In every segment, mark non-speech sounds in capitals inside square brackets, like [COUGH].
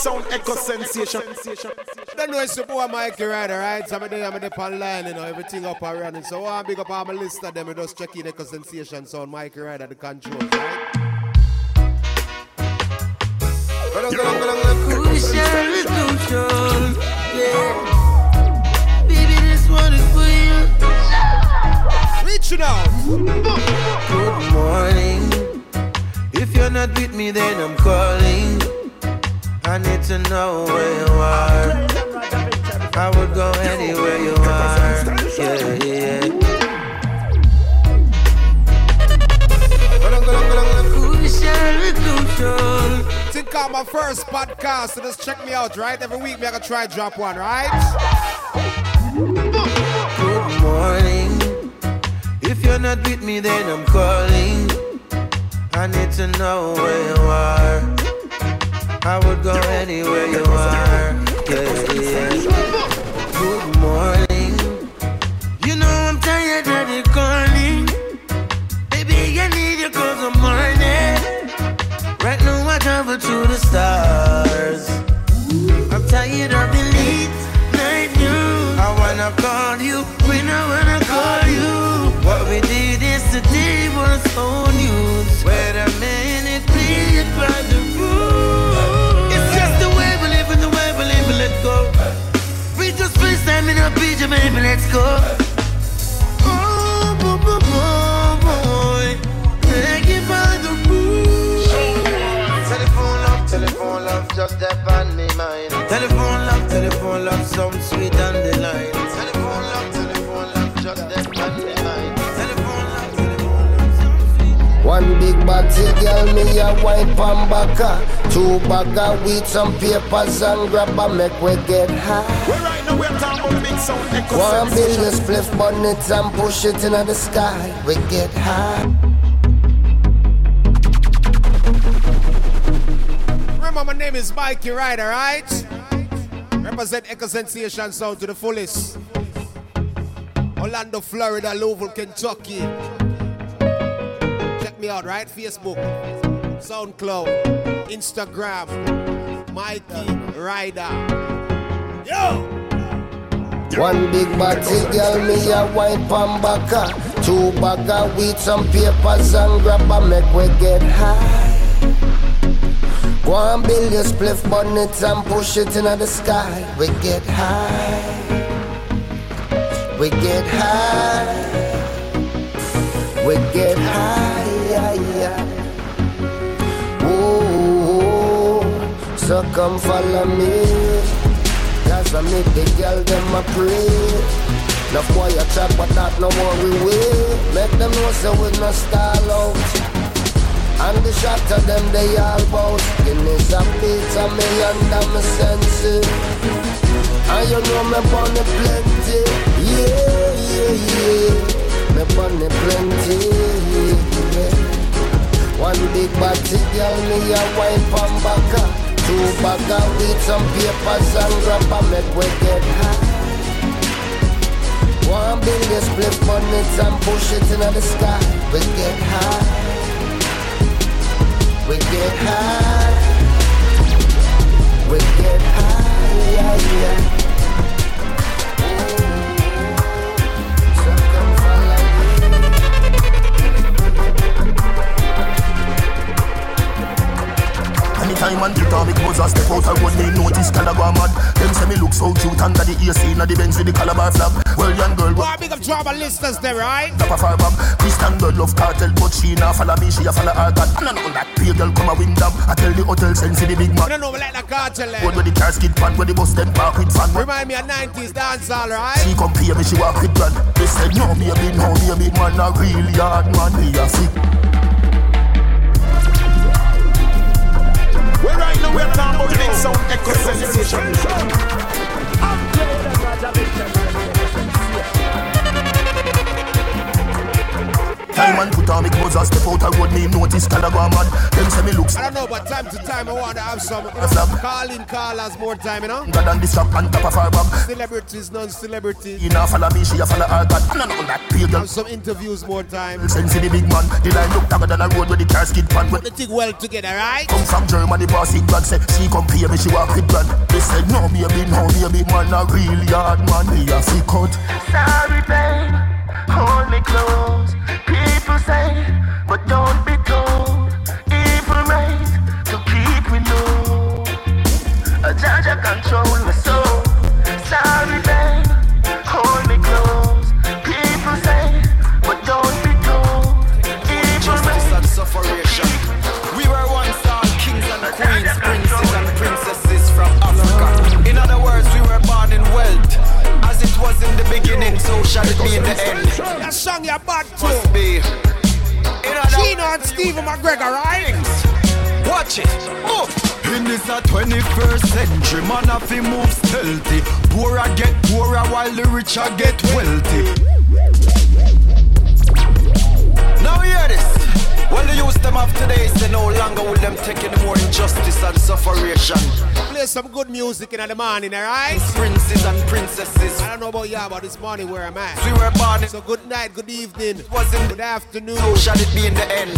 sound echo sensation. Don't know it's your boy Mikey Rider, right? So I'm there, I'm there online, you know, everything up and running. So I'm big up all my list of them, and just check in Echo Sensation sound, Mikey Rider, the control, right? Crucial, crucial, Good morning. If you're not with me, then I'm calling. I need to know where you are. I would go anywhere you are. Yeah, yeah. Think of my first podcast, so just check me out, right? Every week, me I gonna try drop one, right? You're not with me, then I'm calling. I need to know where you are. I would go anywhere you are. Yeah, yeah. Good morning. You know I'm tired of the calling. Baby, I need you cause I'm morning. Right now I travel to the stars. I'm tired of the late night news. I wanna call you yesterday was old news. Where the man is played by the rules. It's just the way we live and the way we live. Let go. We just FaceTime in a beach, baby. Let's go. Oh, boy, boy, boy. Take it by the rules. Telephone love, telephone love, just that on me mind. Telephone love, telephone love, some sweet on One big body girl, me a wine pan baka. Two bagger with some papers and grab a make we get high. Well, right now we're talking about big sound echo One billion spliff bonnet and push it into the sky. We get high. Remember, my name is Mikey Rider, right? Represent Echo Sensation sound to the fullest. Orlando, Florida, Louisville, Kentucky. Check me out, right? Facebook, SoundCloud, Instagram, Mikey Rider. Yo! One big body girl, me a wine pan baka. Two bagger with some papers and grab a make we get high. Go and build your spliff bonnet and push it into the sky. We get high. We get high. We get high. Yeah, yeah. Ooh, so come follow me. Cause I make the girl them a pray. No boy a chat, but that no worry we. Make them know so we no stall out. And the shot of them they all bout Guinness a pizza me under my senses And you know me bunny plenty Yeah, yeah, yeah Me bunny plenty. One big body girl me a wine from baka Two bagger with some papers and grab a make we get high One billion split bonnets and push it into the sky We get high we get high. We get high, yeah, yeah. Anytime and guitar buzz a step out a road me notice Calabar mad. Them say me look so cute under the AC Inna the Benz with the Calabar flag Well young girl Boy, big up drama listeners there, right? Top of her bag Christian girl love cartel But she nah follow me She a follow her God. And I know that pay girl come a win them I tell the hotel send see the big I man don't know, like the cartel eh? Road where the cars skid pan Where the bus them park with fan? Remind me of 90s dancehall, right? She come pay me, she walk with grand They said no baby, no baby Man a really hard man, me a sick we're talking about big sound echo sensation. Time time and put on me clothes and step out a road, me notice Calabar mad. Them say me looks. I don't know, but time to time I want to have some you know, calling callers more time, you know. God and this strap on top of our bag. Celebrities, non-celebrities. You know, follow me, she a follow her God. I know that pagan. Have some interviews more time. Send see the big man. The line look longer than a road where the car skid pan. Put the thing well together, right? Come from Germany, boss in God say she come pay me, she walk with God. They said no baby, no baby, man a real hard man. Me a fi cut. Sorry, babe, hold me close. People say, but don't be told. Evil right to keep me low. A judge control my soul. Sorry, babe, hold me close. People say, but don't be told. Evil right and sufferation. We were once all kings and queens, princes and princesses from Africa. In other words, we were born in wealth. As it was in the beginning, so shall it be in the end. That song you're bad Must to. be. In other Gino and Steven McGregor, right? Watch it. Move. In this a 21st century, man have to move stealthy. Poorer get poorer while the richer get wealthy. Now hear this. Well, the youth them of today say no longer will them take any more injustice and sufferation. Play some good music in the morning, alright? Princes and princesses. I don't know about you, but this morning where I'm at. We were born So good night, good evening, was in good afternoon, so shall it be in the end.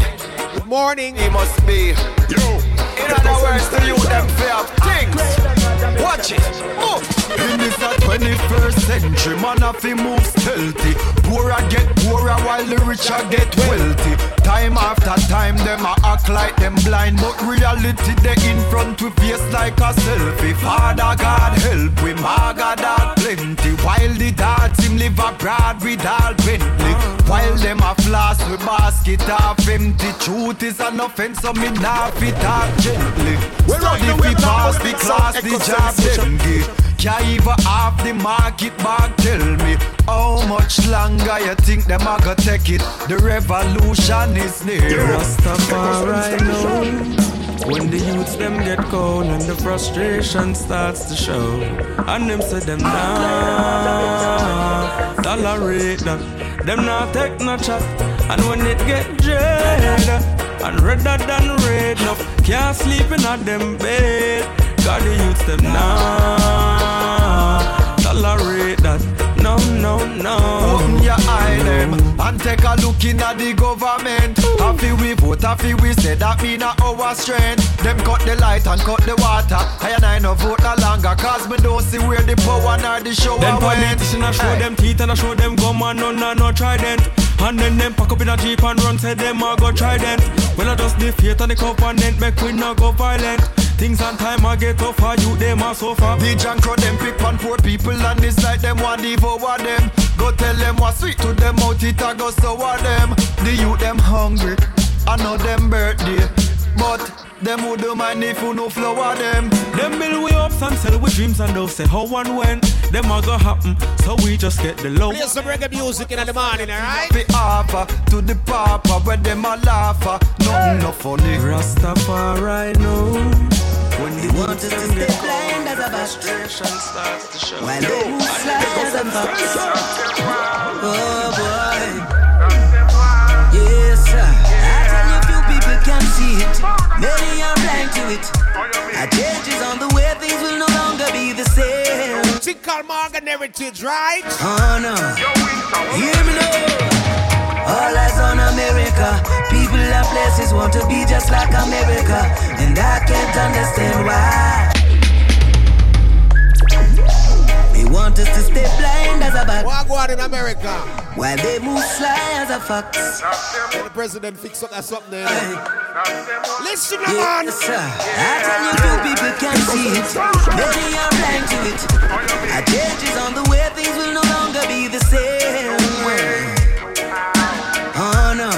good morning. It must be. In other words, the youth them fear things. Watch it. Move. In this a 21st century, man have to move stealthy. Poorer get poorer while the richer get wealthy. Time after time, them a act like them blind, but reality they in front with face like a selfie. Father God help we, maga dog plenty. While the dads him live abroad with all Bentley. While them a floss with basket half empty. Truth is an offense, so me not fit talk gently. Well, right Study now we fi pass the with class, the echo job sensation. them give. Can't even half the market bag tell me how much longer you think them a go take it. The revolution is near. Rastafari know when the youths them get cold and the frustration starts to show, and them say them nah tolerate that. Them not take no chat, and when it get dread and redder than red, no can't sleep in a them bed. Got the youths them now tolerate that. No, no, no. Open your eye them and take a look in at the government. Happy we vote, happy we say that mean a our strength. Them cut the light and cut the water. I and I no vote no longer, cause me don't see where the power nor the show Them went. politicians a show them teeth and a show them gum and none a no trident. And then them pack up in a jeep and run say them a go trident. Well I just faith and the covenant make we not go violent. Things on time I get tougher, you them a suffer. The junk crowd them pick on poor people and it's like them want devour them. Go tell them what's sweet to them out it a go sour them. The youth them hungry, I know them birthday, but them would do mind if you no flower them. Them build we ups and sell we dreams and they'll say how and when. Them a go happen, so we just get the low. Play some reggae music in the morning, alright? Fi offer to the papa where them a laugher, nothing no funny. Rastafari know when the Want us to youths them stay get cold blind as a bat frustration starts to show. While they move sly as a fox Oh boy see it. Many are blind to it. A change is on the way Things will no longer be the same. Think called Morgan Heritage, right? Oh no. Hear me now. All eyes on America. People and places want to be just like America. And I can't understand why. They want us to stay blind as a bat What go on in America? While they move sly as a fox The president fix up that something there. Listen, man. Yes, sir. I tell you, few people can see it. Many are blind to it. A change is on the way. Things will no longer be the same. Oh no.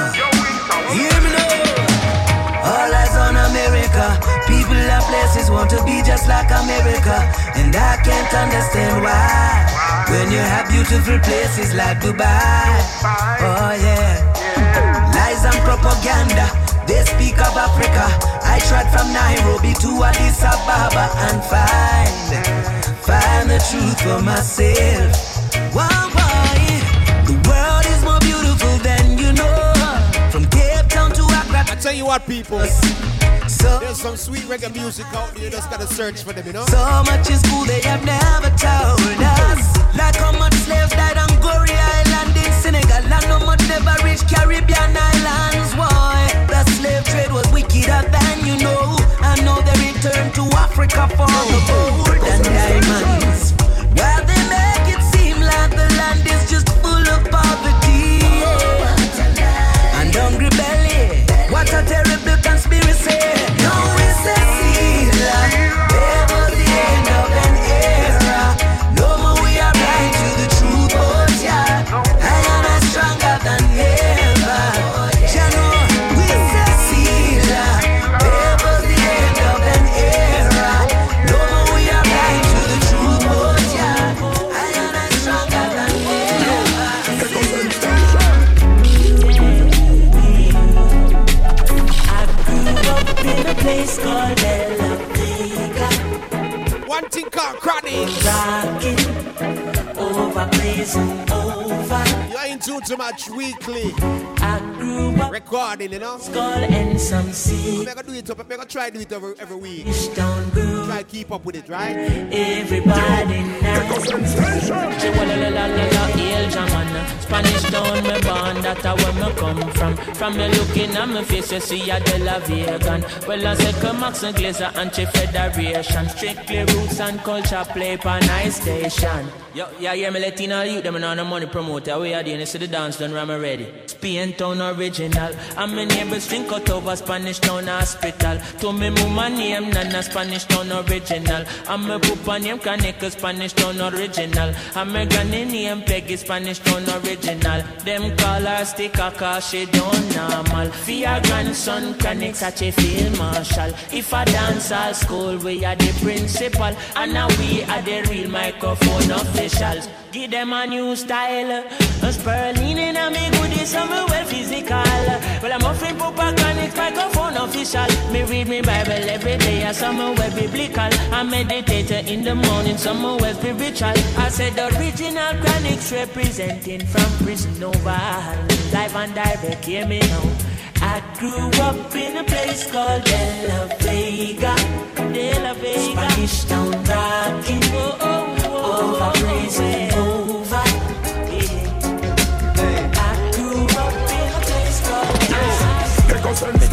Hear me now. All eyes on America. People and places want to be just like America. And I can't understand why. When you have beautiful places like Dubai. Oh yeah. Lies and propaganda. They speak of Africa. I tried from Nairobi to Addis Ababa and find, find the truth for myself. Why, why? The world is more beautiful than you know. From Cape Town to Accra. I tell you what, people. So, There's some sweet reggae music out there, you just gotta search for them, you know? So much is cool they have never told us. Like how much slaves died on Gorée Island in Senegal, and how much never reached Caribbean islands. Why? The slave trade was wickeder than you know. I know they returned to Africa for the gold too much weekly. I grew up recording, you know. Skull and some seed. I'm gonna do it up. I'm gonna try to do it every, every week. Try to keep up with it, right? Everybody. Spanish town, me born, that's where me come from. From me looking at my face, you see a De La Vegan. Well, I said, come Max and Glazer, anti-federation. Strictly roots and culture play for nice station. Yo, yeah, yeah, me Latino youth, them and on the money promoter. We are doing see the dance done, I'm ready. Spain town original. I'm in neighbors drink out over Spanish town hospital. To me, mama name, Nana Spanish town original. I'm a papa name, Kaneka Spanish town original. I'm a granny name, Peggy Spanish town original. Them call her sticker cause she don't normal. A grandson, Kaneka such a field marshal. If I dance all school, we are the principal. And now we are the real microphone officials. Give them a new style. A spurling in a me goodies, some well physical. Well, I'm offering Papa Connect microphone official. Me read me Bible every day, some well biblical. I meditate in the morning, well spiritual. I said the original Chronixx representing from prison over. Live and direct, hear me now. I grew up in a place called De La Vega. De La Vega. Spanish town rocking. Oh, oh, oh over, oh, oh, crazy over.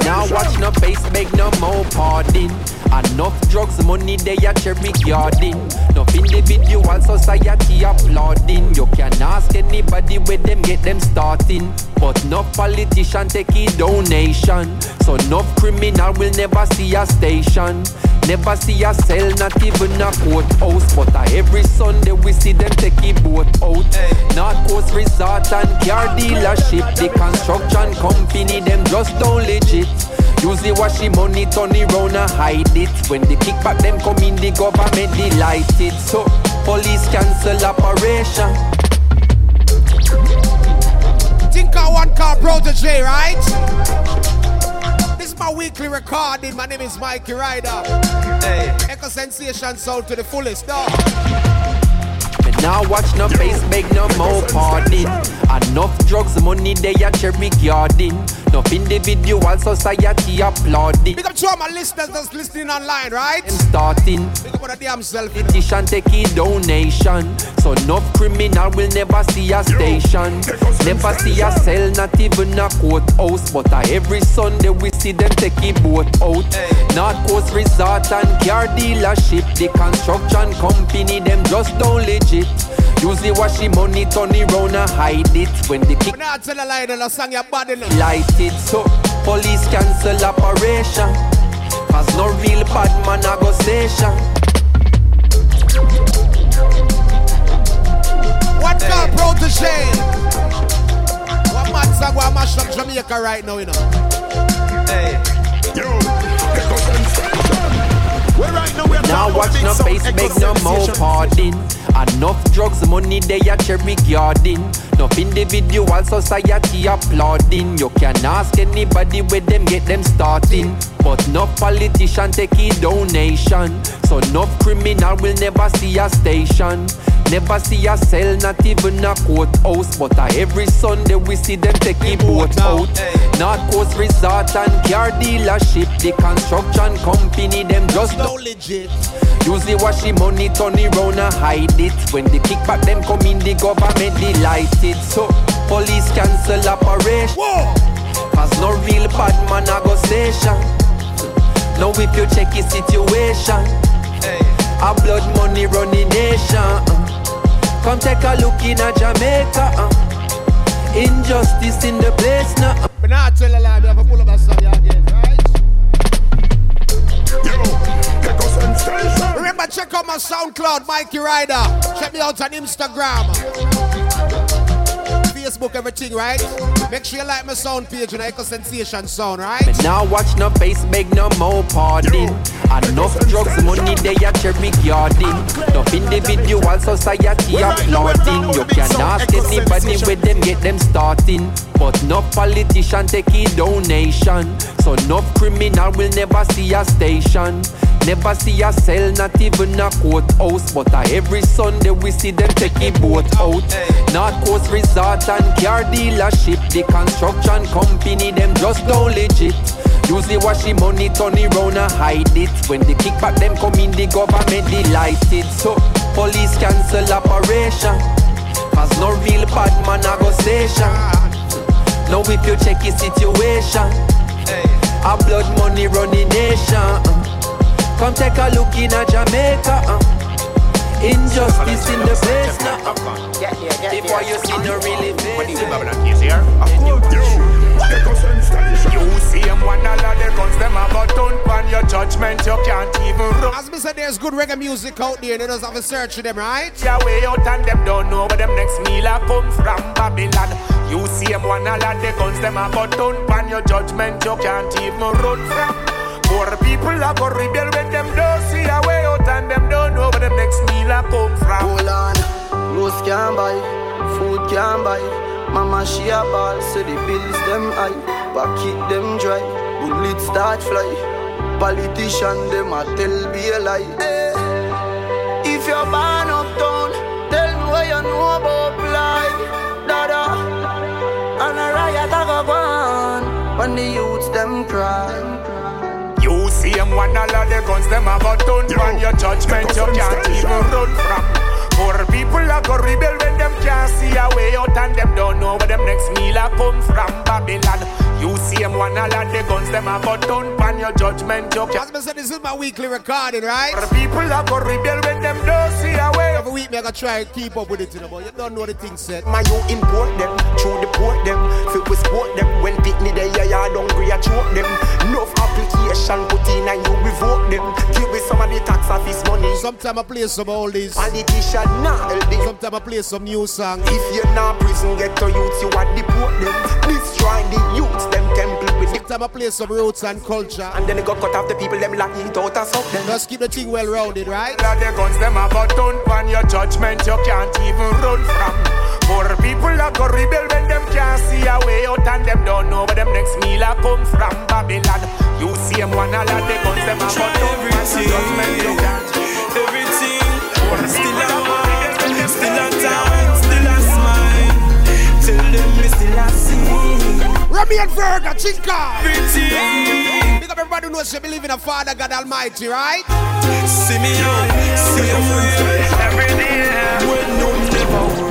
Now watch no face, beg no more pardon. Enough drugs, money they a cherry garden. Enough individual society applauding. You can ask anybody where them get them starting. But no politician take a donation. So no criminal will never see a station. Never see a cell, not even a courthouse. But uh, every Sunday we see them take a boat out. Hey. Coast Resort and car dealership. The construction company, them just don't legit. Usually wash the money, turn it round and hide it. When the kickback them come in, the government delighted. So police cancel operation. Think I one car Protoje, right? My weekly recording. My name is Mikey Ryder. Hey. Echo Sensation sold to the fullest, dog. Now watch no face, beg no more pardon. Enough drugs, money they a cherry garden. Enough individual society applauding. Big up to all my listeners that's listening online, right? I'm starting. Big up on the damn self. Petition take a donation. So enough criminal will never see a station. Never see a cell, not even a courthouse. But uh, every Sunday we see them take a boat out. North Coast Resort and car dealership. The construction company, them just don't legit. Usually wash the money, turn it round and hide it. When the kick not tell a lie, the song your body Lighted, so police cancel operation. Cause no real bad man a go station. What hey. called Protoje? What man song what mash up Jamaica right now, you know? Hey. Yo, right now, now watch no face, beg no more pardon. Enough drugs, money they a cherry garden. Enough individual society applauding. You can ask anybody where them get them starting. But no politician take a donation. So no criminal will never see a station. Never see a cell, not even a courthouse. But uh, every Sunday we see them take a boat out. North Coast Resort and car dealership. The construction company, them just no legit. Usually wash the money, turn it round and hide it. When the kickback them come in, the government delighted. So police cancel operation. Whoa. Cause no real bad man a go station. Now if you check the situation, a blood money running nation. uh. Come take a look in a Jamaica. uh. Injustice in the place now. But now I tell a lie, we have a pull up a song again, right? Remember, check out my SoundCloud, Mikey Ryder. Check me out on Instagram. Facebook, everything, right? Make sure you like my sound page and Echo Sensation Sound, right? But now watch no face, beg no more pardon. Enough drugs, money they a cherry garden. Enough individual society applauding. You can ask anybody where them get them starting. But no politician take a donation. So no criminal will never see a station. Never see a cell, not even a courthouse. But uh, every Sunday we see them take a boat out. North Coast Resort and car dealership. The construction company, them just don't legit. Usually wash the money, turn it and hide it. When the kickback them come in, the government delighted. So police cancel operation. Cause no real bad man a go station. Now if you check the situation, a blood money running nation. uh. Come take a look in a Jamaica. uh. Injustice in the place now. Before you see no really You see him one all of the guns them have a ton pan your judgment you can't even run As me said, there's good reggae music out there. They just have a search for them, right? your way out and them don't know where them next meal a come from Babylon. You see him one all of the guns them have a ton pan your judgment you can't even run from. Poor people a go rebel when them don't see a way out and them don't know where them next meal a come from. Hold on, clothes can't buy, food can't buy. Mama she a ball, so the bills them high, pocket them dry, bullets start fly. Politician them a tell be a lie. Eh, If you're born uptown, tell me what you know about blind, dada. And a riot a go go on when the youths them cry. You see him one all of the guns them have a ton pan your judgment you can't even run from. Poor people a go rebel when them can't see a way out and them don't know where them next meal a come from Babylon. You see him one all of the guns them have a ton pan your judgment can't. As me said, this is my weekly recording, right? Poor people a go rebel when them don't see a way. Every week, me I gotta try and keep up with it, you know, but you don't know the thing said. My you import them, through the port them, fit we sport them. When picnic they ya ya hungry I choke them. Enough application put in and you revoke them. Give me some of the tax office money. Sometimes I play some oldies. Politician nah help them. Sometimes I play some new songs. If you're not prison get to youths, you are deport them. Destroy the youths, them temple with the Sometimes I play some roots and culture. and then they got cut off the people them lock it out of something. Just keep the thing well rounded, right? All of the guns them have a ton pan your judgment you can't even run from. Poor people that go rebel when them can't see a way out and them don't know where them next meal a come from Babylon. You see them one all of the guns them have a ton pan your judgment you can't. Everything, still a walk, Remy and Verga, Chinka. Everything, Big up everybody who knows you believe in a Father God Almighty, right? see me out, see me way. Every day, when no never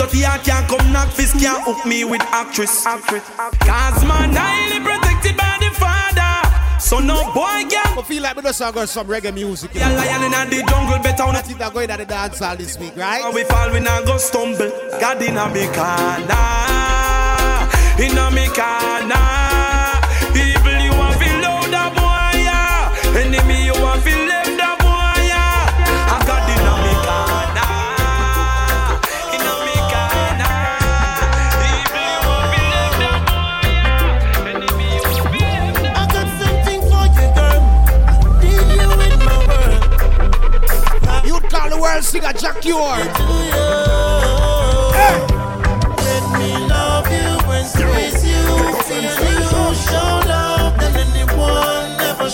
dirty heart can't come knock fist, can't hook me with actress. Cause man highly protected by the father. So no boy girl. I feel like we just got some reggae music. Yeah, lion in the jungle better on I think they're going to the dance hall this week, right? we fall, we not go stumble. God in a me corner, in a me corner. World singer Jah Cure. Hey. Let me love you and squeeze you, feel you, show love than anyone ever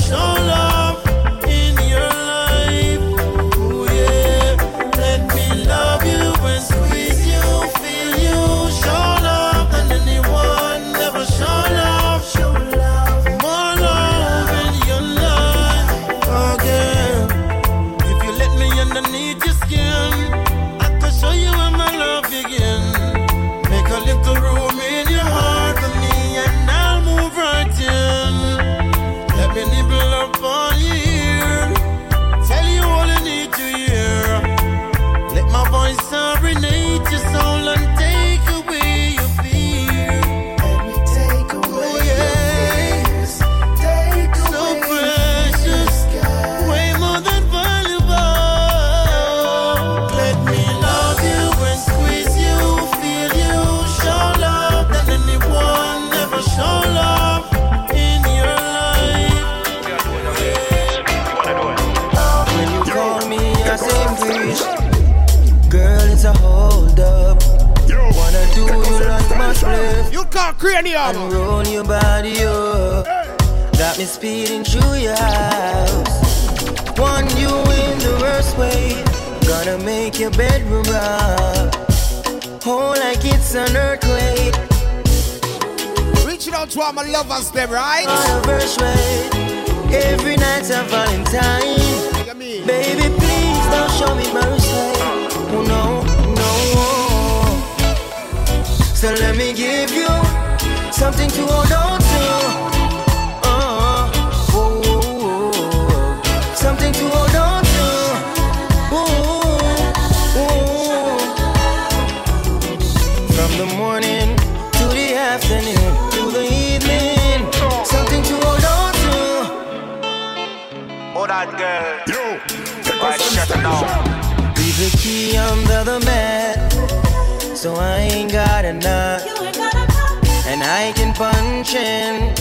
cranium. And roll your body up. Got me speeding through your house. Want you in the worst way. Gonna make your bedroom rock. Oh, like it's an earthquake. Reaching out to all my lovers, them, right? On a verse way. Every night's a Valentine. Something to hold on to. Uh, oh, oh, oh. Something to hold on to. Ooh, ooh. From the morning to the afternoon to the evening. Something to hold on to. Oh, that girl. Yo. Right, shut it down. Leave the key under the mat, so I ain't got a knock. And I can punch in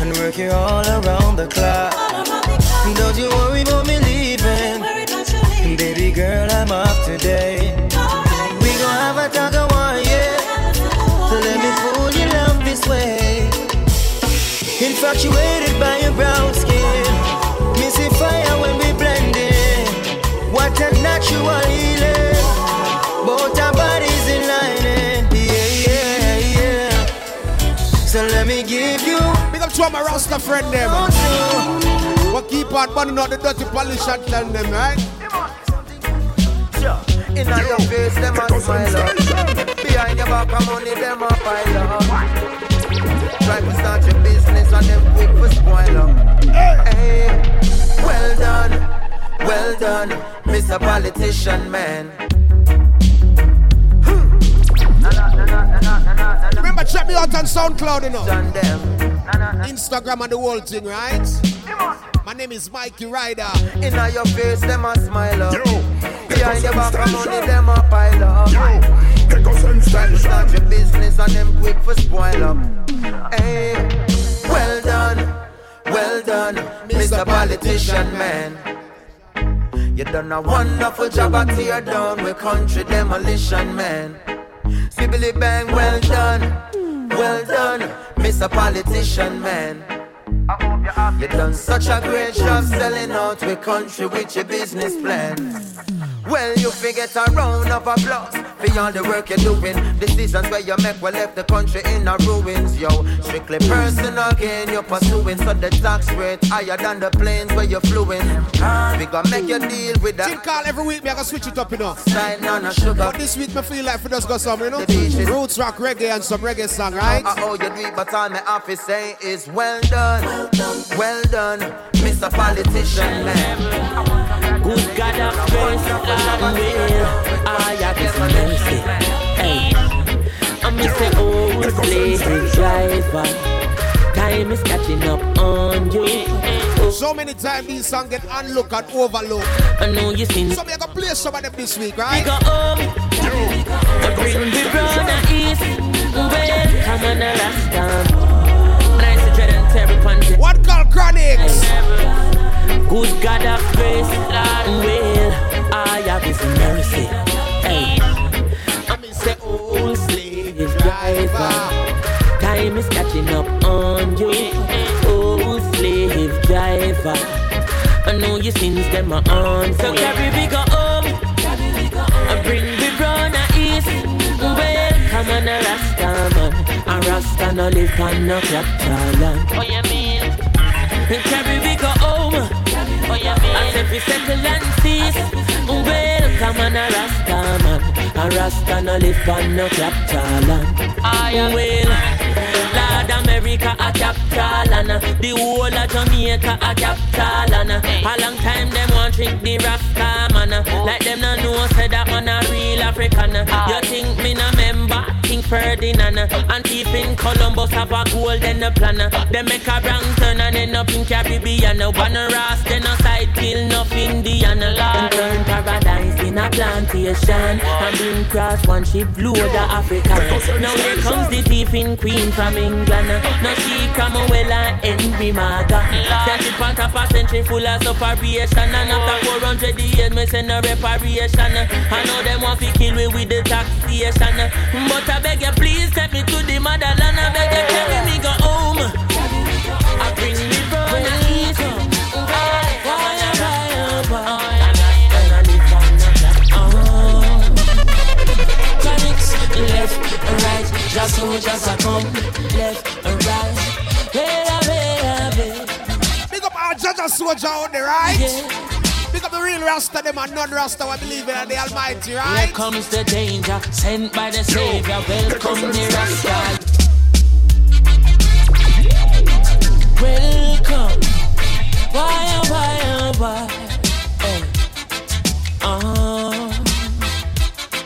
and work you all around the clock. Don't you worry about me leaving, baby girl, I'm off today. We gon' have a talk of one, yeah. So let me pull your love this way. Infatuated by your brown skin, missing fire when we blending. What a natural healing. Both let me give you. Big up to all my Rasta friend them. What keep on burning out the dirty polish and tell them, right? In your face, them a smile uh. up. Behind your back, of money, them a pile up. Try to start your business and them quick for spoil up. Hey, well done, well done, Mr. Politician Man. Remember, check me out on SoundCloud, you know. Instagram and the whole thing, right? My name is Mikey Ryder. In your face, them a smile up. Behind your back, of money, them a pile up. Try to start your business and them quick for spoil up. Hey, well done, well done, Mr. Politician Man. You done a wonderful job at tear down with country demolition, man. Sibbly bang, well done, well done, Mr. Politician Man. You done such a great job selling out with country with your business plan. Well, you forget a round of applause for all the work you're doing. Decisions where you make will left the country in a ruins, yo. Strictly personal gain you're pursuing, so the tax rate higher than the planes where you're fluing. We gonna make you deal with that. Think call every week, me I gonna switch it up, you know. Sign on a sugar. But this week, me feel like we just got some, you know. Roots rock reggae and some reggae song, right? I owe you do it, but all my office say is well done, well done, Mr. Politician man. Good God of grace and will, I have His mercy. Hey, I'm Slave Driver. Time is catching up on you. So many times these songs get unlooked and overlooked. I know you seen. So we gonna play some of them this week, right? We go home. I bring the brother east. Well, come on, a Rasta. Nice to dread and terrible What called Chronixx? Good God of grace and will, I have His mercy. Hey, I'm Mr. Old Slave Driver. Time is catching up on you, old slave driver. I know your sins them are on, so carry we go home. I bring the brown east. Well, come on, a Rasta man, a Rasta no live on no capital land. Oh, you mean? Carry we go home. As if we settle and cease. Well, come on, a Rasta man, a Rasta no live on no capital land. I will. Lord America a capital and the whole of Jamaica a capital and a long time them want drink the Rasta man like them no know say that man a real African you think me no member Ferdinand and thief in Columbus have a golden plan them make a wrong turn and end up in Caribbean one Ras then a side kill enough Indian and turn paradise in a plantation and bring cross one ship load of the Africa now here comes the thief in Queen from England. No she come well and Henry Maga. Send it part of a century full of separation. And after 400 years, me send a reparation. I know them want to kill me with the taxation. But I beg you, please take me to the motherland. I beg you, carry me go home. I bring me from the east. Left and right, just so just a come left and right. Hey, hey, hey, Big up our judge and soldier out there, right? Yeah. Big up the real Rasta, them and non-Rasta, we believe in the Almighty, right? Here comes the danger, sent by the Savior. Welcome the Rasta. Welcome. Why, oh, why, oh, why? Hey. Uh-huh.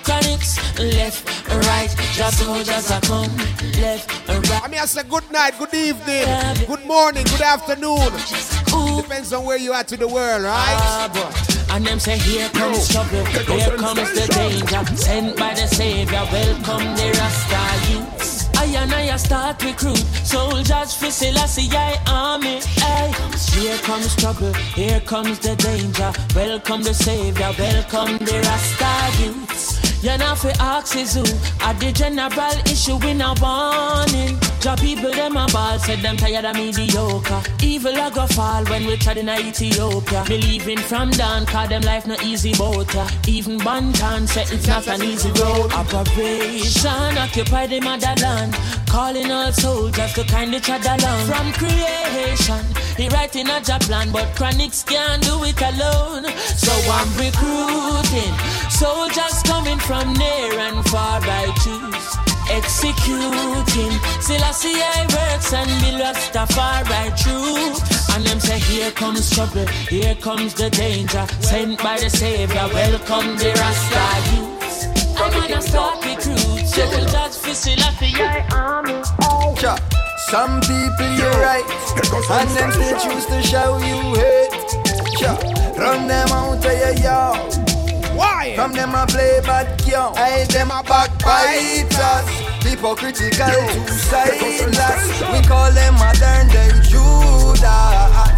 Chronixx, left right. Just so just a come left and right. I mean, I say good night, good evening, good morning, good afternoon. Depends on where you are to the world, right? Ah, boy. And them say, here comes trouble, here comes the danger. Sent by the Savior, welcome the Rasta youths. I and I start recruit soldiers for Selassie I army. Hey, here comes trouble, here comes the danger. Welcome the Savior, welcome the Rasta youths. You know for axes who are the general issue in a warning. Job people them a ball said them tired of mediocre. Evil a go fall when we tried in Ethiopia. Believing from down cause them life no easy boat. ya. Even Banton said it's not an easy road. Operation occupy the motherland. Calling all soldiers to kind each other along. From creation, he writing a job plan, but Chronixx can't do it alone. So I'm recruiting soldiers coming from near and far. I choose executing. Selassie I works and be lost far right through. And them say, Here comes trouble, here comes the danger. Sent by the Savior, welcome the Rasta youths. I'm gonna start recruit soldiers for Selassie I army. Cha. Some people you're right, and them still choose to show you hate. Cha. Run them out of your yard. Why? From them a play bad girl. I them a backbiters. Hypocritical, two-sideless. We call them modern day Judas.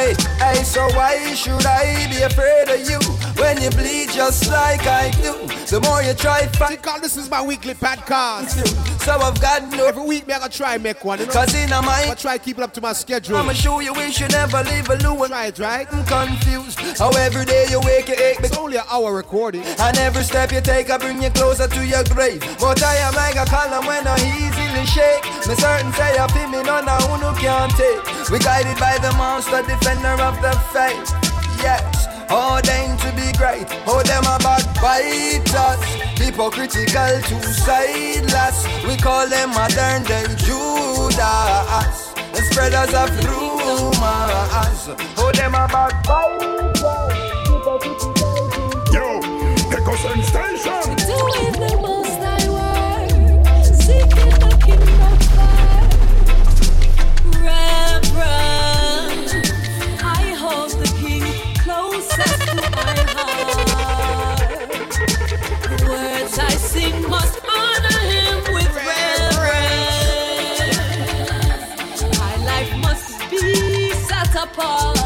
Hey, hey, so why should I be afraid of you when you bleed just like I do. The more you try, fight. This is my weekly podcast. So I've got no. Every week, me I gotta try make one. You know? Cause in a mind, I try keep it up to my schedule. I'ma show you we should never live alone. Try it, right? I'm confused. How every day you wake, you ache. It's only an hour recording. And every step you take, I bring you closer to your grave. But I am like a column when I easily shake. Me certain say I feel me none of who no can't take. We guided by the monster, defender of the faith. Yes. Them to be great. Oh, them about biters. Hypocritical, two sideless. We call them modern day Judas. The spreaders of rumors. Oh, them about biters. Yo, Echo Sensation. Doing the must murder him with red. My life must be set apart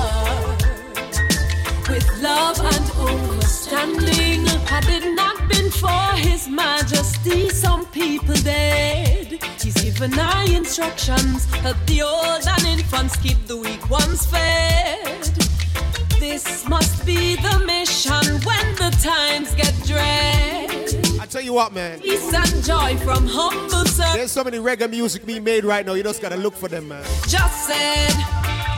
with love and understanding. Had it not been for His Majesty, some people dead. He's given my instructions, help the old and infants, keep the weak ones fed. This must be the mission when the times get dread. Tell you what, man. Peace and joy from humble servants. There's so many reggae music being made right now. You just gotta look for them, man. Just said.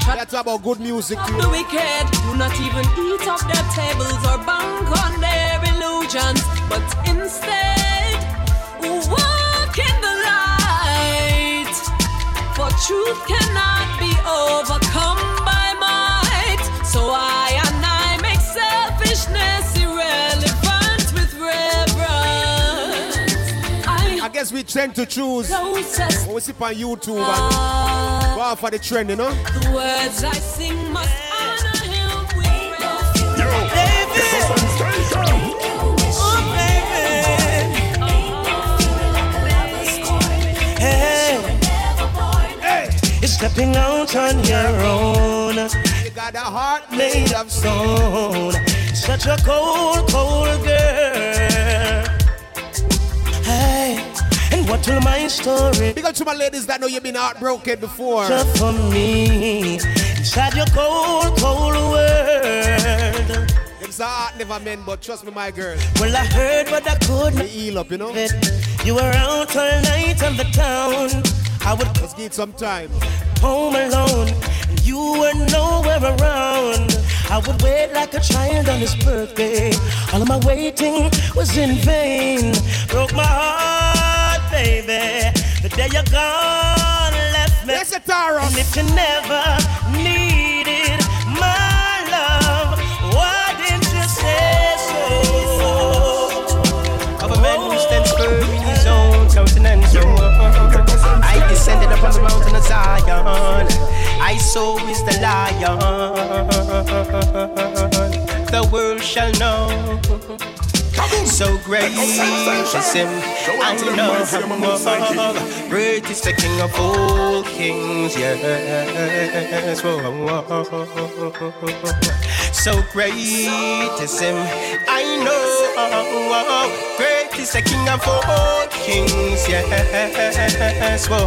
That's about good music too. The wicked do not even eat off their tables or bank on their illusions, but instead walk in the light. For truth cannot be overcome guess we tend to choose closest when we sit on YouTube and go out for the trend, you know? the words I sing must honor him with reverence. Hey, you're stepping out on your own. You got a heart made of stone. Such a cold, cold girl. What will my story? Big up to my ladies that know you've been heartbroken before. Just for me, inside your cold, cold world. It's a heart never meant, but trust me, my girl. Well, I heard, but I couldn't heal up, you know. You were out all night on the town. I would Let's give some time. home alone, and you were nowhere around. I would wait like a child on his birthday. All of my waiting was in vain. Broke my heart, baby. The day you're gone, left me. Yes, it's Tarrus. And if you never needed my love, why didn't you say so? Of a man who stands firm in his uh-huh. own countenance. I descended upon the mountain of Zion. I saw is the lion. The world shall know. So great is him, I know. Great is the King of all kings, yes. Whoa. So great is him, I know. Great is the King of all kings, yes. Whoa.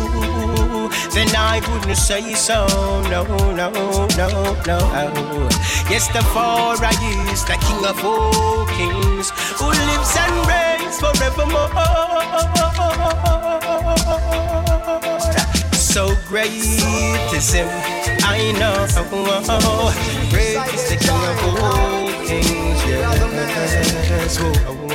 then I wouldn't say so. No, no, no, no. Yes, the Father is the King of all kings, who lives and reigns forevermore. So great is Him, I know. Great is the King of all kings. Yes. Yeah.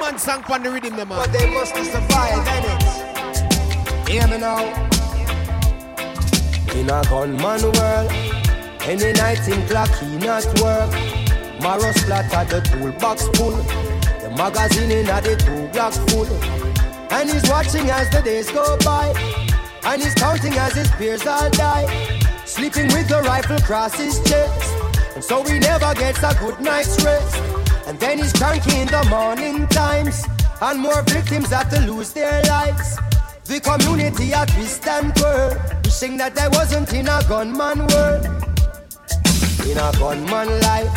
Play a gunman song on the rhythm, them, man. But they must have survived, innit? Hear me now. In a gunman world, any night him clock he not work. Marrow splatter the toolbox full. The magazine in a the two block full. And he's watching as the days go by. And he's counting as his peers all die. Sleeping with the rifle across his chest. And so he never gets a good night's rest. And then he's cranky in the morning times. And more victims have to lose their lives. The community at twist and twirl. Wishing that I wasn't in a gunman world. In a gunman life.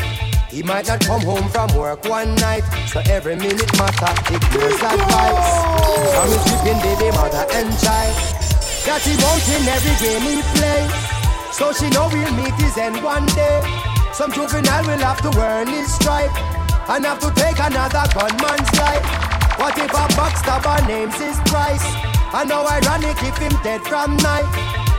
He might not come home from work one night, so every minute matter ignores advice. From his dripping baby mother and child, that he won't in every game he plays. So she know we'll meet his end one day. Some juvenile will have to earn his stripe and have to take another gunman's life. What if a backstabber names his price? And how ironic if him dead from night.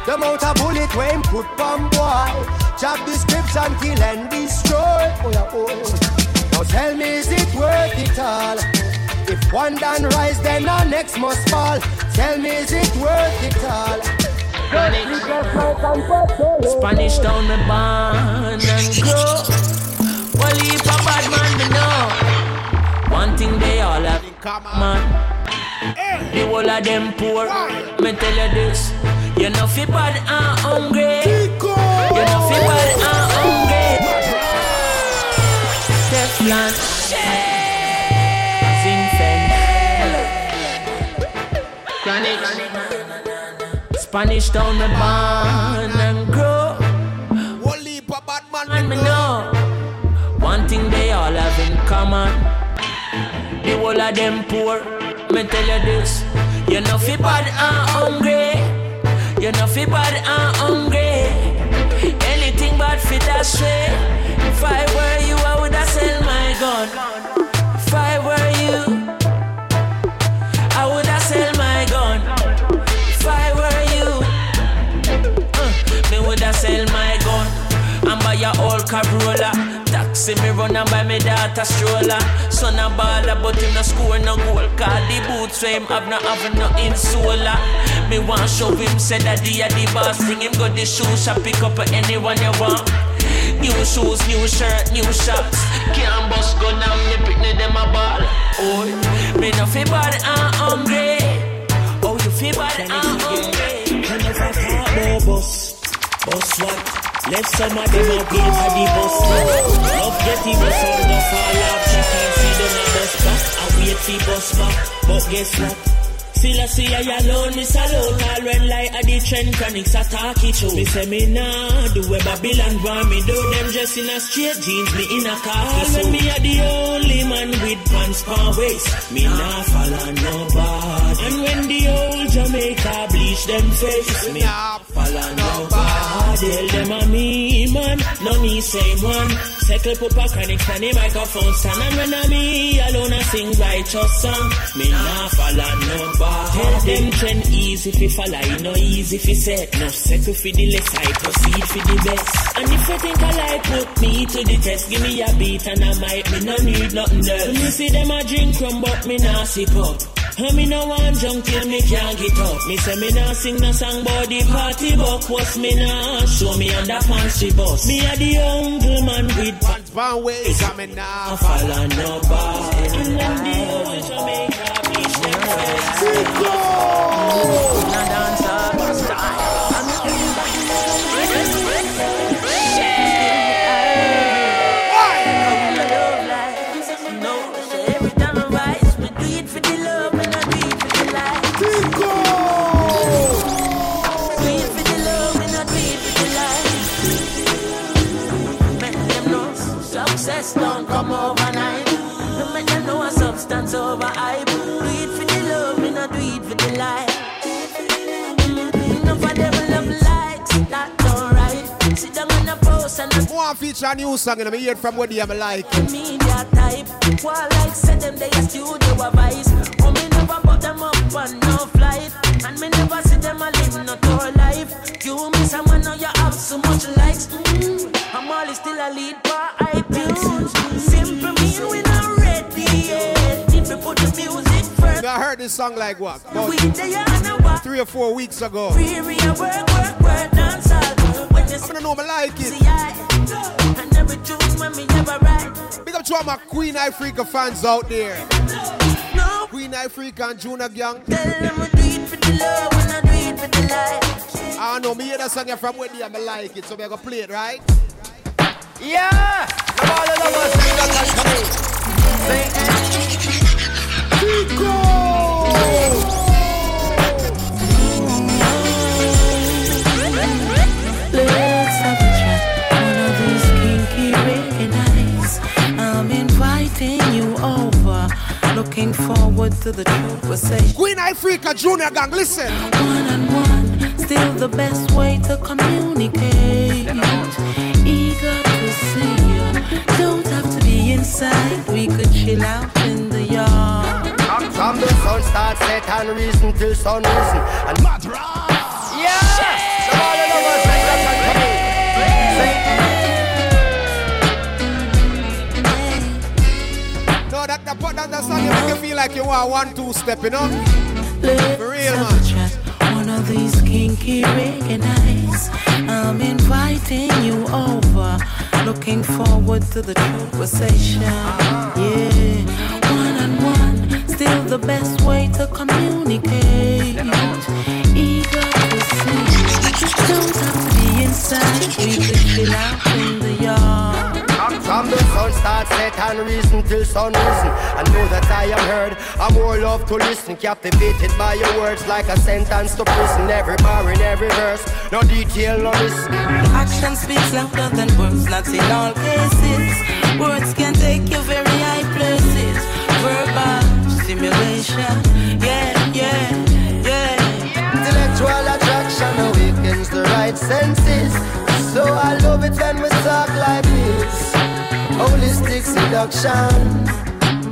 The amount of bullet when him put on boy. Job description, kill and destroy. Oh yeah, oh, oh. Now tell me, is it worth it all? If one done rise, then the next must fall. Tell me, is it worth it all? Spanish down the barn and grow. Well, a bad man, thing they all have in common. The whole of them poor. Me tell you this. You know fi bad and hungry. You know fi bad and hungry. Teflon. Chronic. Spanish down the barn and grow. One leap a bad man, And me know one thing they all have in common. Whole of them poor. Me tell you this. You know fi bad and hungry. You know fi bad and hungry. Anything bad fi that way. If I were you, I woulda sell my gun. If I were you, I woulda sell my gun. If I were you, uh, me woulda sell my gun and buy a old Corolla. Taxi me run and buy me daughter stroller. Son a baller, but him no score no goal. Cause the boots where him have no have no insola. Me want show him say that he a the boss. Bring him go the shoe shop, pick up anyone you want. New shoes, new shirt, new shots. Can't bust gun and me pick me them a ball. Oh, me no feel bad and hungry. Oh, you feel bad and hungry. Can never talk no boss. Boss what? Left some of them here for the bus. Love getting the sound of fall off. She can't see them a bus back. I wait for bus back. But guess what? Still I see I alone, miss alone All red light at the trend Chronixx attack it show Me say me nah do where Babylon want me do Them dress in a straight jeans, me in a khaki so me a the only man with pants pan waist Me nah follow nobody And when the old Jamaica them face Me nah follow nobody Tell them a me man, no me same one. Circle put a Chronixx on the microphone stand. And when I me alone I sing righteous song. Me nah follow nobody Tell them trend easy fi follow, it no easy fi set. No circle fi the less, I proceed fi the best. And if you think I like put me to the test. Give me a beat and I might, me no need nothing else. Me see them a drink rum but me nah sip up and me no want junk till me can't get up. Me say me nah sing no song about the party buck. What's me nah show me under fancy bus. Me a the uncle man with pants Van ways, I mean now. follow nobody. And then the old Jamaica beach them Success a and One feature a new song and I hear from what I'm like. media type. While like said them they a studio advice. Oh me never put them up on no flight. And me never see them a live no tour life. You miss someone now you have so much likes. Mm. I'm always still a lead by iTunes. Simple mean we not ready yet. If we put the music first. I heard this song like what? About three or four weeks ago. I don't know, I like it. Big up to all my Queen Ifrica fans out there. Queen Ifrica and Junior Gong. I know me hear that song from where I like it, so we're gonna play it, right? Yeah! Come on, the lovers, sing that Chico! Let's Looking forward to the conversation. Queen Ifrica Junior Gong, listen. One on one, still the best way to communicate. Eager to see you. Don't have to be inside. We could chill out in the yard. From the sun start set and reason till sun risen and mad Yeah! No, that, that, song you make you feel like you want one, two step, you know? For real, man. One of these kinky reggae nights. I'm inviting you over. Looking forward to the conversation. Yeah, one on one, still the best way to communicate. Eager to see. Don't have to be inside. We could chill out in the yard. From the sun start set and reason till sun risen. I know that I am heard, I more love to listen. Captivated by your words like a sentence to prison. Every bar in every verse, no detail, no listen Action speaks louder than words, not in all cases. Words can take you very high places. Verbal stimulation, yeah, yeah, yeah. Intellectual attraction awakens the right senses. So I love it when we talk like Holistic seduction,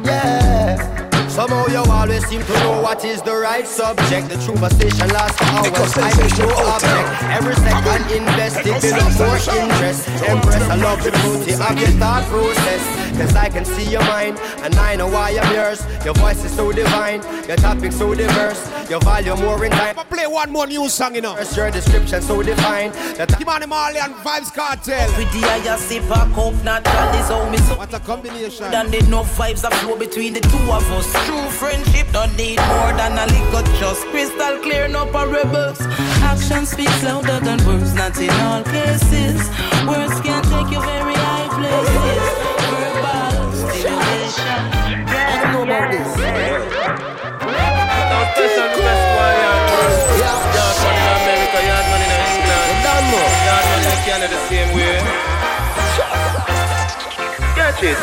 yeah Somehow you always seem to know what is the right subject. The conversation lasts for hours. I be no object. Every second invested build up more interest. Empress, I love the beauty of your thought process. Cause I can see your mind, and I know why I'm yours. Your voice is so divine, your topic so diverse. Your value more in time. I'ma play one more new song, you know. Your description so defined. That Keep on the Marley and Vybz Kartel. With the higher sip a cup, not all this how me so. What a combination. Than the no vibes that flow between the two of us. True friendship don't need more than a little trust. Crystal clear, no parables. Action speaks louder than words, not in all cases. Words can take you very high places. Verbal stimulation. I don't know about this. Now special request for yard man. Yard man in America, yard man in England. Yard man in Canada same way. Catch it.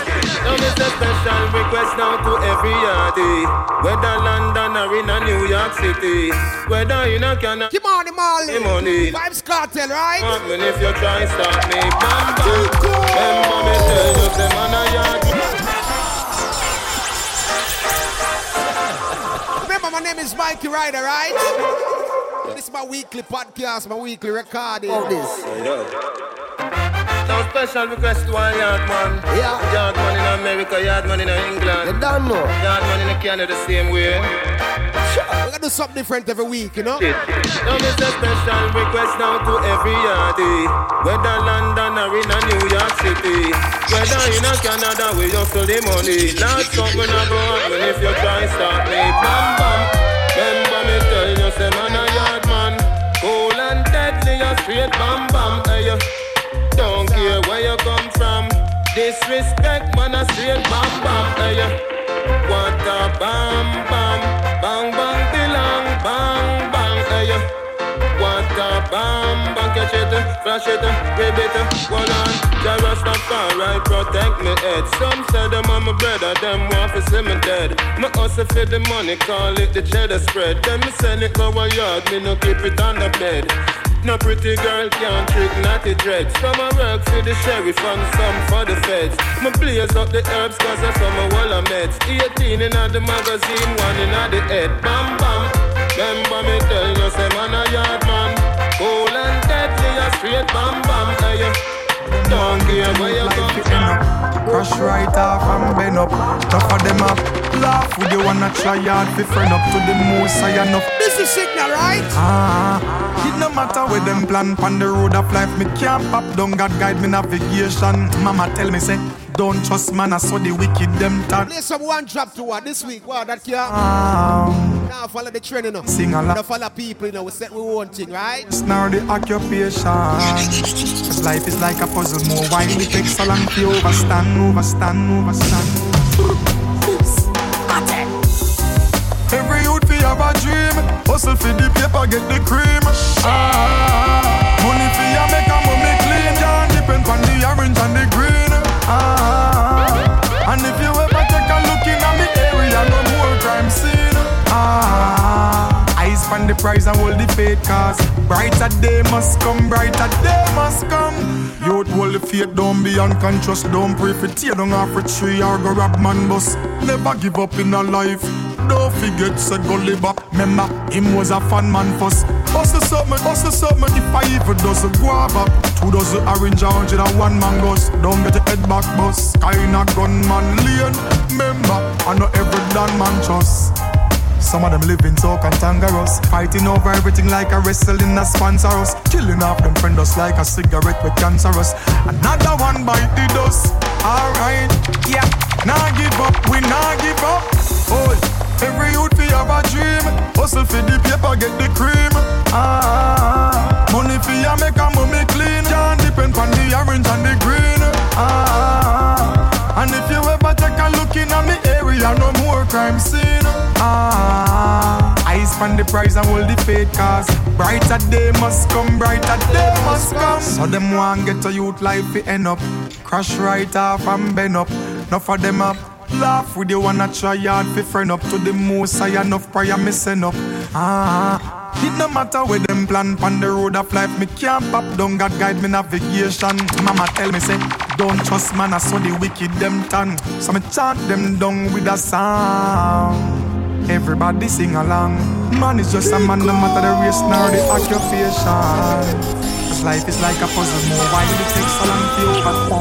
Now this a special request now to every yardie. Whether London or in a New York City. Whether in a Canada. Keep on the Marley. Money. Vybz Kartel, right? Man, if you try stop me, bam bam. Remember me tell you, say man a yard. [LAUGHS] Remember, my name is Mikey Ryda, right? This is my weekly podcast, my weekly recording. All this. Oh, now special request to one yard man. Yeah. Yard man in America, yard man in England. You don't know. Yard man in Canada the same way. We're gonna do something different every week, you know? Now this a special request now to every yardie. Whether London or in a New York City. Whether in a Canada we hustle the money. Not something I go happen if you try stop me. Bam bam. Remember me tell you say man a yard man. Cool and deadly a straight bam bam. Hey, Disrespect man a straight bam bam. Eh, hey, you what a bam bam. Bang bang belong. Bang bang. Eh, hey, you what a bam bang. Catch it, eh, flash it, grab it, hold on. Jah Rastafari protect me head. Some say them I'm a brother, them want to see me dead. Me hustle for the money, call it the cheddar spread. Then me send it go a yard, me no keep it on the bed. No pretty girl can't trick naughty dreads. Some I work for the sheriff and some for the feds. Me blaze up the herbs cause I some a wall of meds. 18 in the magazine, one in the head. Bam bam. Remember me tell you, say man a yard man. Cool and deadly, a straight bam bam. Hey, you don't care where you come from. Crash right off and bend up. Enough of them up. Laugh with you wanna try hard fi friend up to the most high enough. This is signal, right? Ah, it no matter where them plan on the road of life. Me can't pop down, God guide me navigation. Mama tell me say, don't trust man, I saw the wicked them talk. Play some one drop to what this week. Wow, that can't. Um, now follow the trend, you know. Sing along. Now follow people, you know. We set we one thing, right? It's now the occupation. Cause life is like a puzzle, more while it takes so long to overstand, overstand, overstand. Have a dream. Hustle for the paper, get the cream. Ah, Money fi a make a mommy clean. Can't depend on the orange and the green. Ah, And if you ever take a look in a me area No more crime scene. Ah, Eyes on the prize and hold the faith cause Brighter day must come, brighter day must come. Youth hold the faith, don't be unconscious Don't pray for tear down off a tree or go rob man bus. Never give up in a life don't forget say back Remember, him was a fun man first. Bust the something, bust the something If I even does a guava Two does dozen orange, a hundred and one mangoes. Don't get your head back boss. Kinda gunman lane Remember, I know every damn man trust. Some of them living so cantankerous Fighting over everything like a wrestling a sponsor us Killing off them friend us like a cigarette with cancerous. Another one bite the dust. Alright, yeah. Nah give up, we nah give up. Oh, Hustle for the paper, get the cream. Ah, Money fi a make a mummy clean. Can't depend on the orange and the green. Ah, And if you ever take a look in a me area No more crime scene. Ah, Eyes on the prize and hold the faith cause Brighter day must come, brighter day must come. So them want get a youth life fi end up. Crash right off and bend up. Enough of them up Laugh with you wanna try hard fi friend up to the most high enough prior me send up. Ah, it no matter where them plan on the road of life, me can't pop down. God guide me navigation. Mama tell me say, don't trust man, I saw the wicked them turn. So me chant them down with a song. Everybody sing along. Man is just a man, no matter the race nor the occupation. Cause life is like a puzzle, why it takes so long to overcome.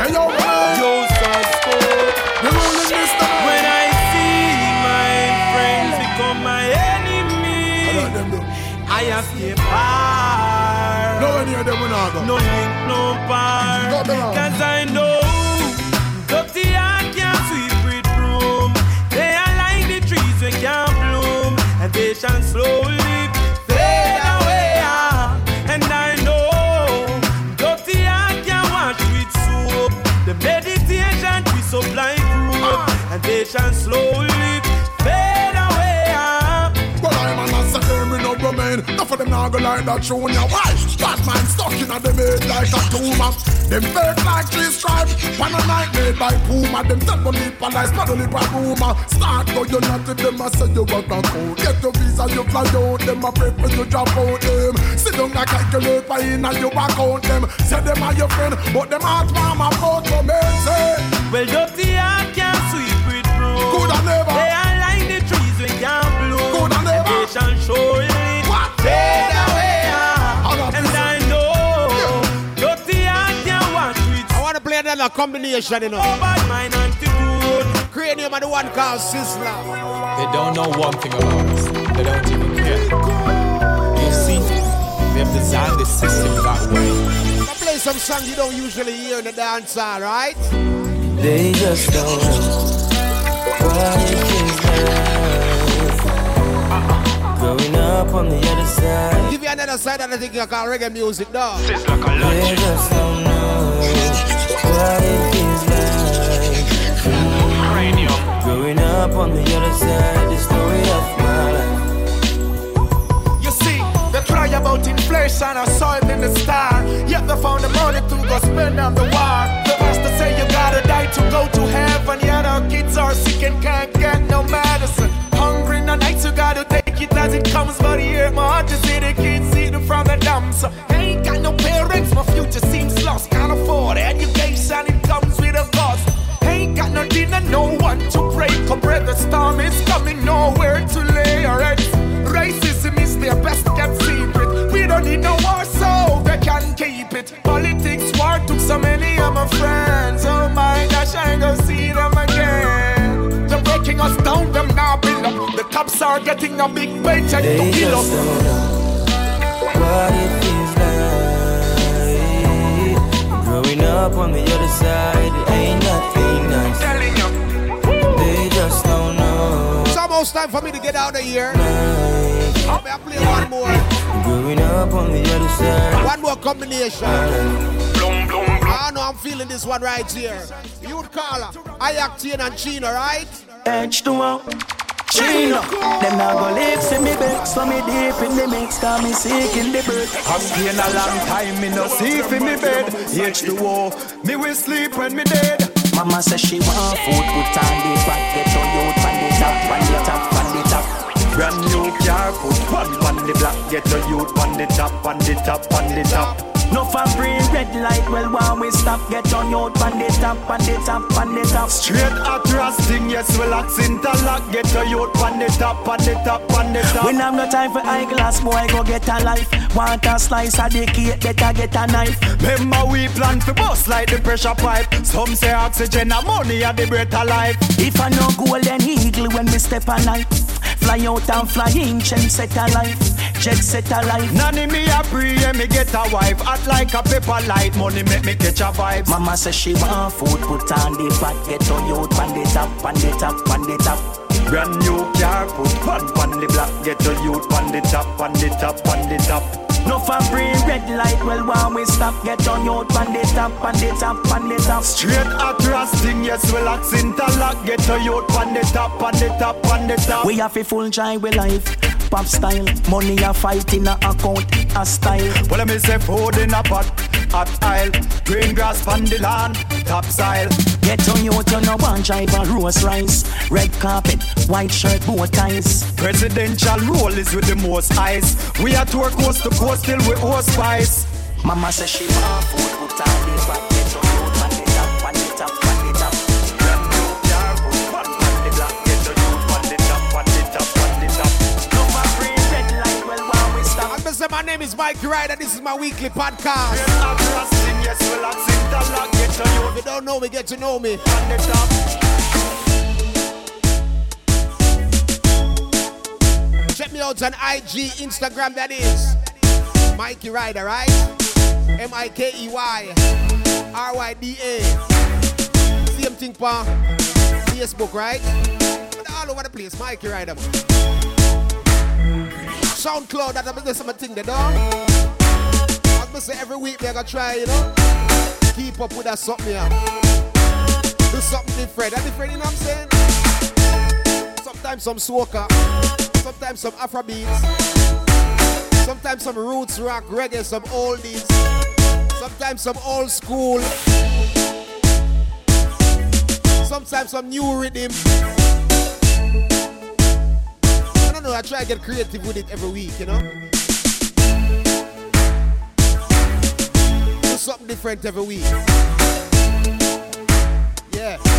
Hey yo, man. Yo, Sasko. The ruling this time. When I see my friends become my enemy, I have to far. No any of them will not go. No link, no bar. Cause I know dirty can't sweep with broom. They are like the trees we can't bloom, and they shall and they shall slowly fade away. But I'm an answer, me no remain. Enough of them now go like that on your wife. Bad mind stuck in a them head like a tumor. Them fake like three stripes. Pan a night made by Puma. Them lip and lies, paddle lip and rumor. Start go you not to them, I say you work and code. Get your visa, you fly out. Them a pray for you drop out them. Sit down and calculate by in and you back out them. Say them are your friend, but them heart warm about to me. Say, Well, dirty heart can't with broom. Coulda. They are like the trees we can't bloom. Coulda And never. they shall surely fade away. ah. And I know dirty heart can't wash with I want to play another combination, you know. Oh, bad mind antidote. Kranium and the one called Sizzla. They don't know one thing about us. They don't even care. You see, they have designed the system that way. I play some songs you don't usually hear in the dance hall, right? They just don't know what it is like. Growing up on the other side, Give you another side of the thing you call reggae music, dog. they just don't know what it is like. Mm. Growing up on the other side, the story of my life. You see, they cry about inflation or soil in the star. Yet they found the money to go spend on the war. The pastor say you gotta die to go to heaven. Yet our kids are sick and can't get no medicine. Hungry the nights, you gotta take it as it comes. But here, my heart to see the kids eating from the dump. So ain't got no parents, my future seems lost. Can't afford education, it comes with a cost. Ain't got no dinner, no one to pray. Come the storm is coming, nowhere to lay our heads. Racism is their best police are getting a big paycheck to kill us. What it feels like growing up on the other side. Ain't nothing nice. Telling you. They just don't know. It's almost time for me to get out of here. I'll be play one more. Growing up on the other side. One more combination. I know I'm feeling this one right here. Youth caller, I Octane and Chino, right? H2O. Chino, them now go live see me back, so me deep in the mix, got me sick in the bird. I'm staying a long time, me no see for me bed. H2O, me will sleep when me dead. Mama says she want food, put on the fat, get your youth on the top, on the top, on the top. Brand new car, put one on the block, get your youth on the top, on the top, on the top. No for green red light, well while we stop, get on your on the top, on the top, on the top. Straight at rusting, yes, relax interlock, get your youth on the top, on the top, on the top. When I'm no time for eyeglass, boy, go get a life. Want a slice of the cake, better get a knife. Remember we plan for bust like the pressure pipe. Some say oxygen and money are the of life. If I no golden eagle when me step a night, fly out and fly in, jet set a life, jet set a life. Nanny me a pray, me get a wife. Hot like a pepper light, money make me catch a vibe. Mama says she want food, put on the fat, get on youth, on the top, on the top, on the top. Brand new car, put one on the block, get your youth on the top, on the top, on the top. No for green red light, well while we stop, get on youth, on the top, on the top, on the top. Straight at rusting, yes, relax interlock, get your youth on the top, on the top, on the top. We have a full joy with life. Pop style, money a fight in a account, a style. Well, me say food in a pot, hot aisle, green grass on the land, top style. Get on you, turn up one drive a Rolls Rice. Red carpet, white shirt, bow ties. Presidential role is with the most eyes. We are tour coast to coast still with horse spice. Mama says she want food, put on the my name is Mike Ryda. This is my weekly podcast. If you don't know me, get to know me. Check me out on IG, Instagram, that is Mikey Ryda, right? M I K E Y R Y D A. Same thing, pa. Facebook, right? But all over the place, Mikey Ryda. man. SoundCloud, that's that's my thing, they don't. I must say every week we're gonna try, you know, keep up with that something here. Do something different. That different, you know what I'm saying? Sometimes some soca, sometimes some Afrobeats, sometimes some roots rock, reggae, some oldies, sometimes some old school, sometimes some new rhythm. I try to get creative with it every week, you know? Do something different every week. Yeah.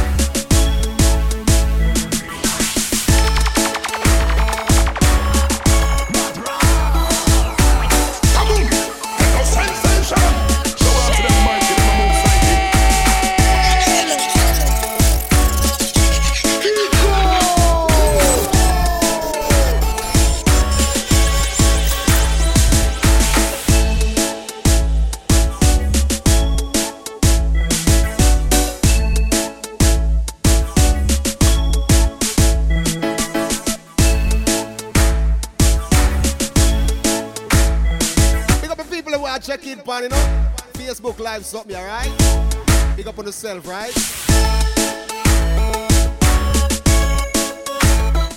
Facebook Live something, alright? Big up on yourself, right?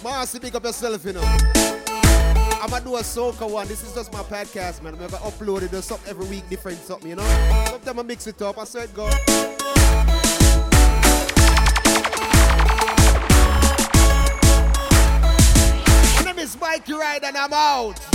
Marcy, big up yourself, you know. I'm gonna do a soca one. This is just my podcast, man. I'm gonna upload it. There's something every week, different something, you know. Sometimes I mix it up. I said go. My name is Mikey Ride and I'm out.